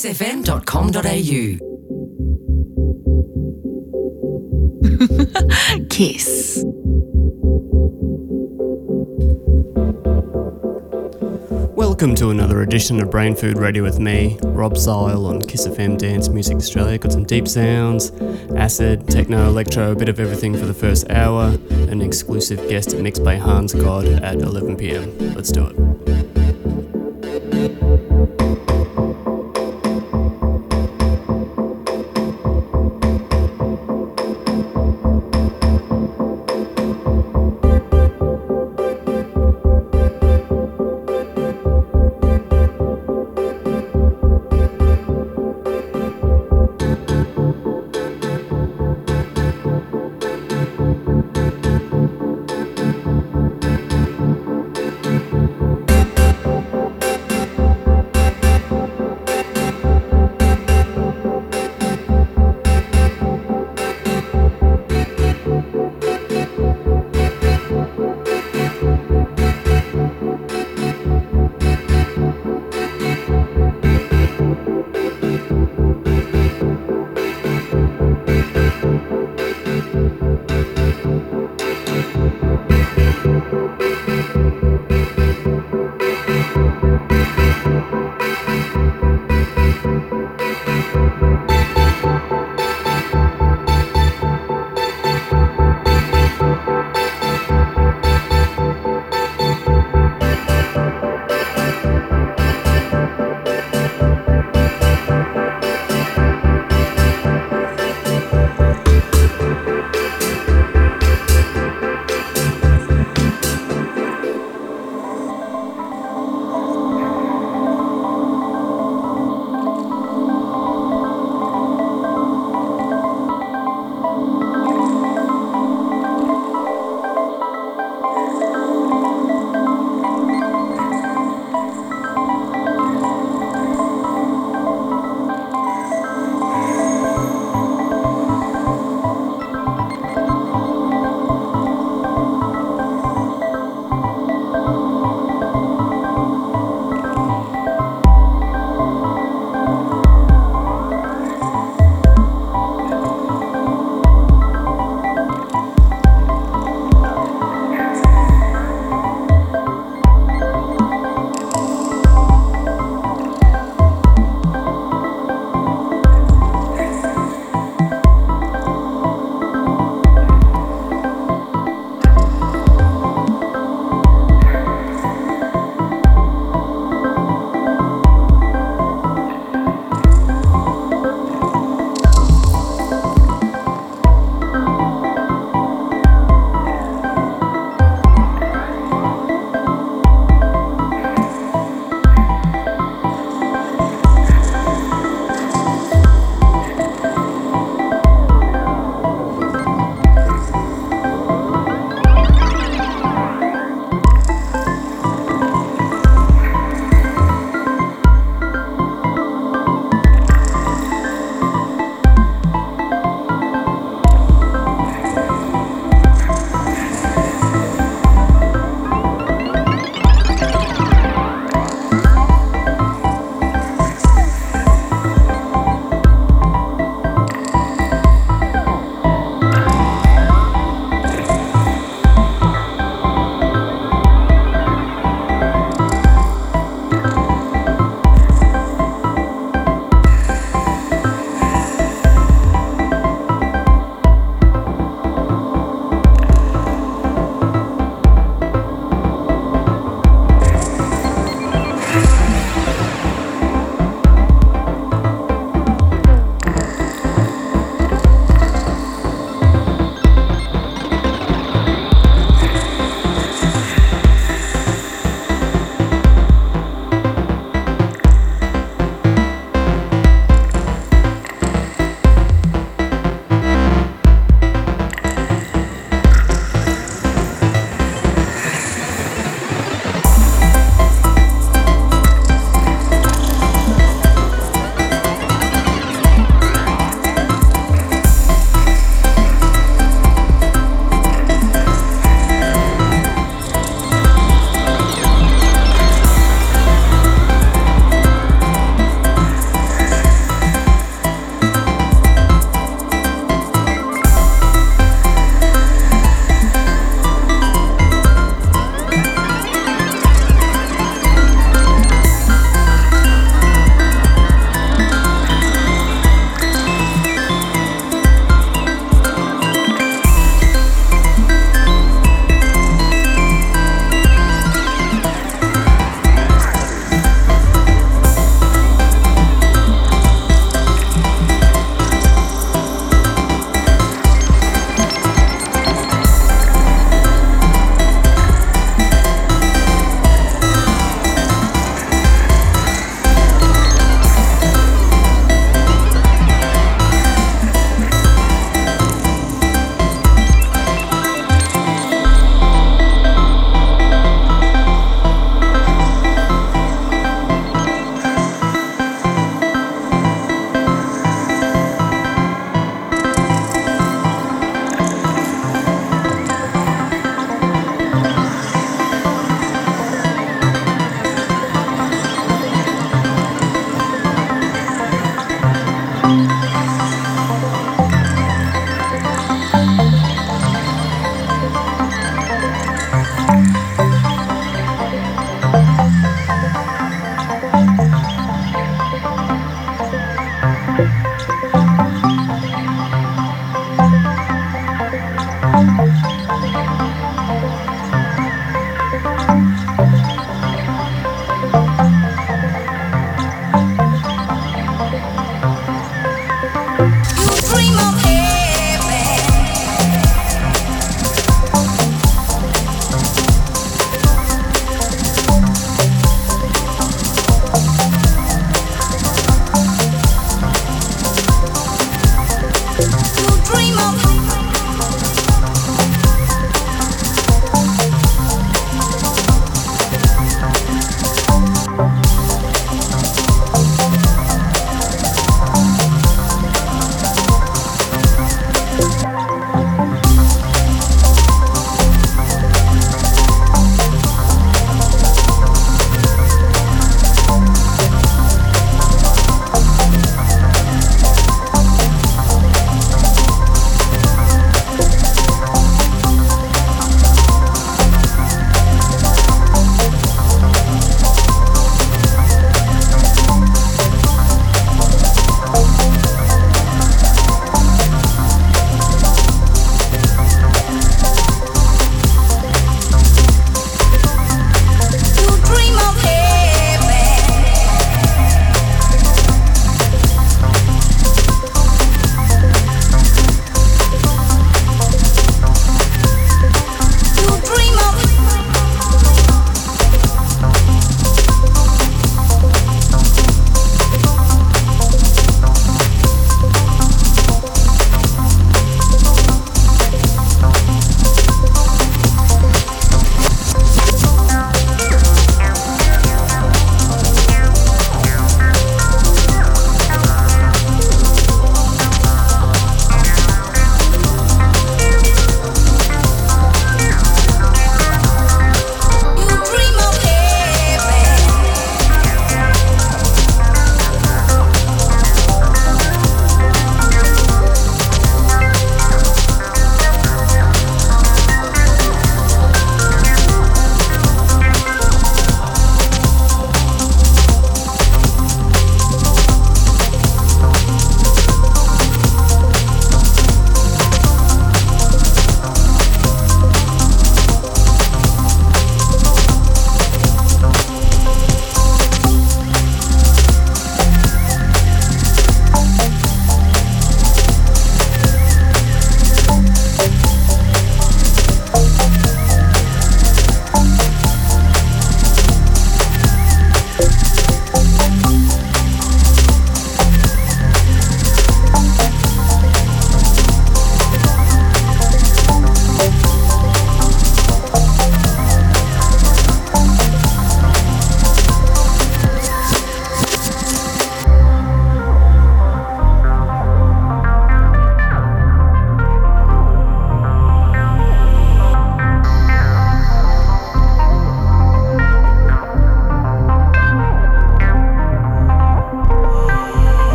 kissfm.com.au. Kiss. Welcome to another edition of Brain Food Radio with me, Rob Zile on Kiss FM Dance Music Australia. Got some deep sounds, acid, techno, electro, a bit of everything for the first hour, an exclusive guest mixed by Hans God at 11pm. Let's do it.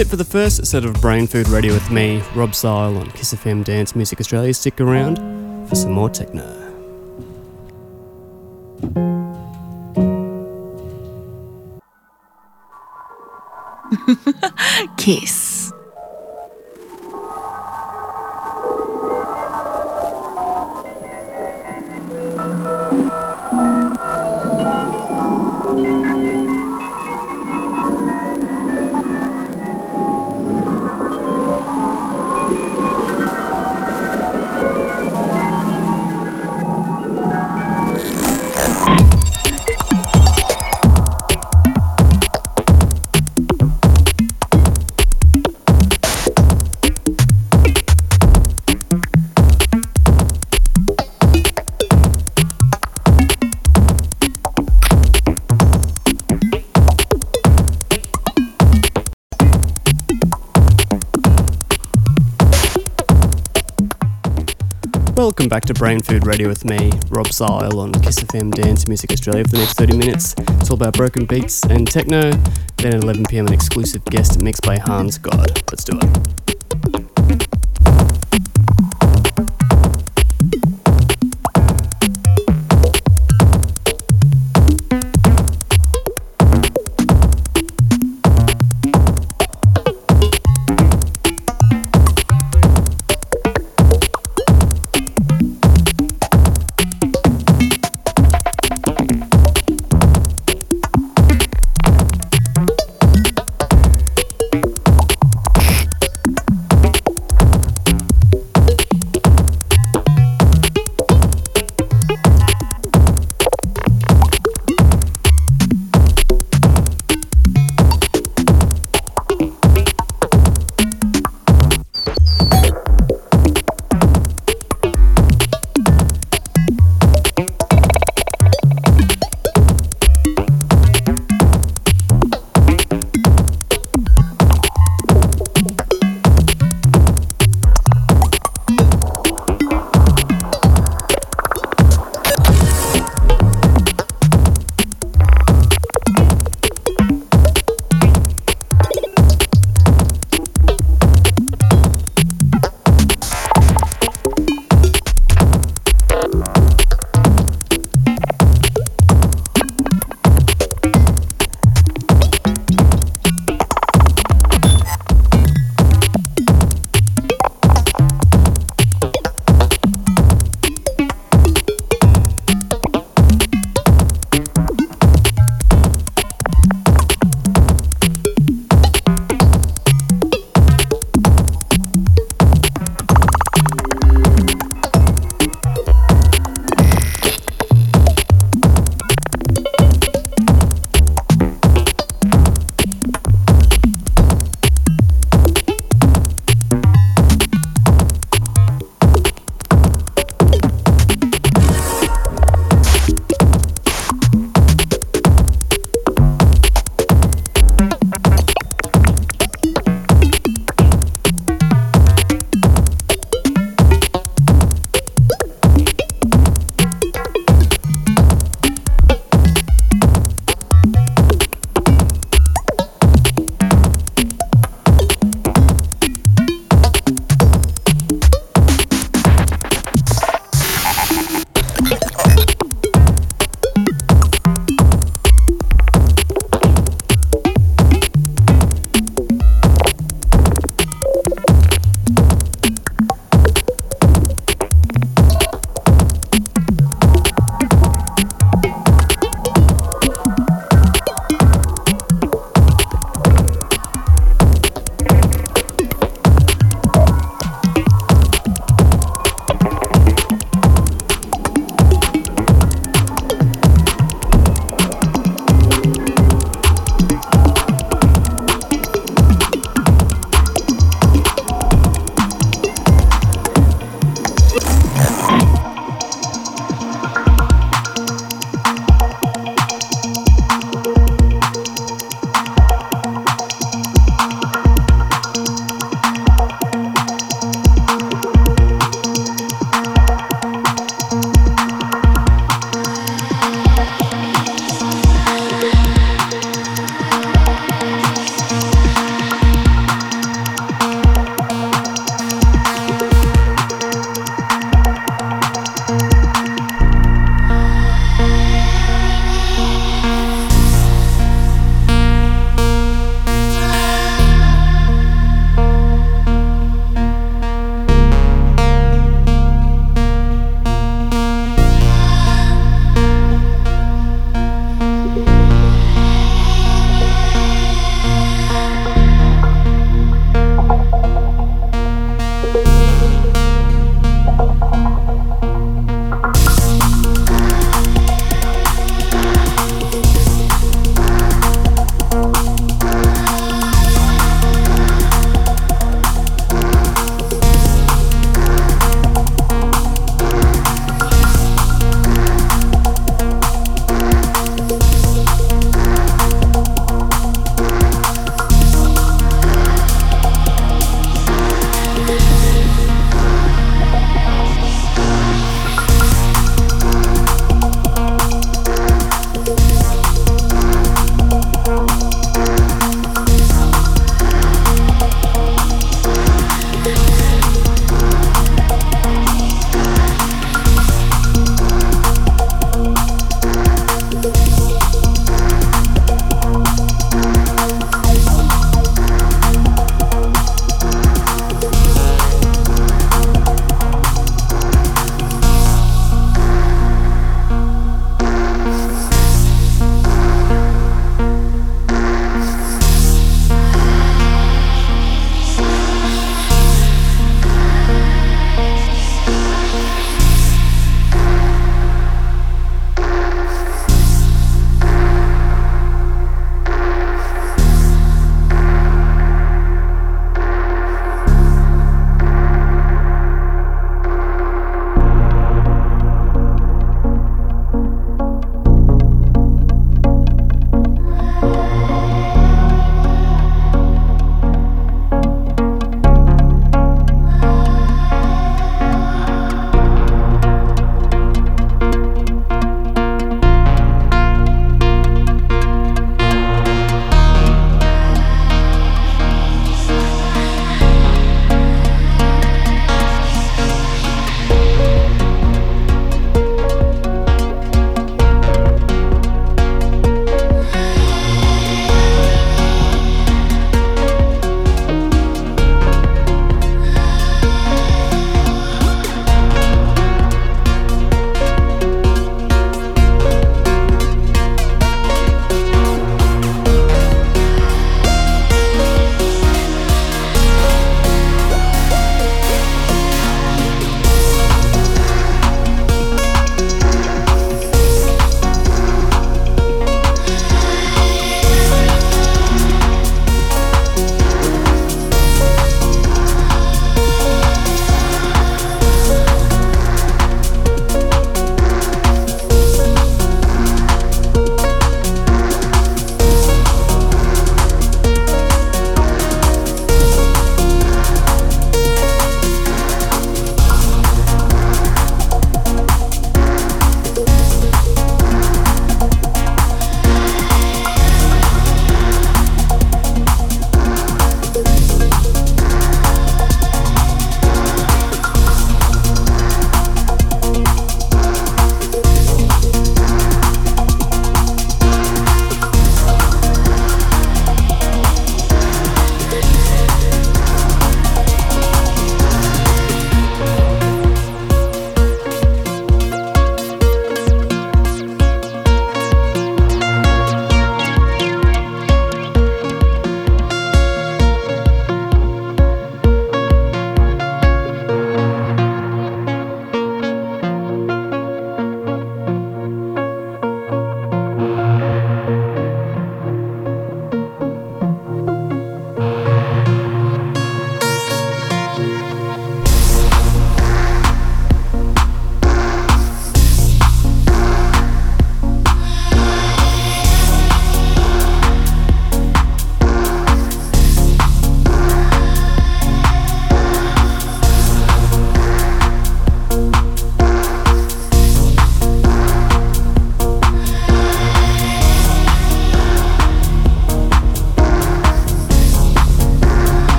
It for the first set of Brain Food Radio with me, Rob Zile on Kiss FM Dance Music Australia. Stick around for some more techno. Kiss. Back to Brain Food Radio with me, Rob Zile on Kiss FM Dance Music Australia for the next 30 minutes. It's all about broken beats and techno. Then at 11pm, an exclusive guest mix by Hans God. Let's do it.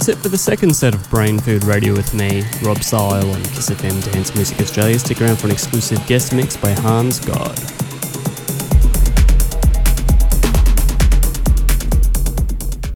That's it for the second set of Brain Food Radio with me, Rob Zile on Kiss FM Dance Music Australia. Stick around for an exclusive guest mix by Hans God.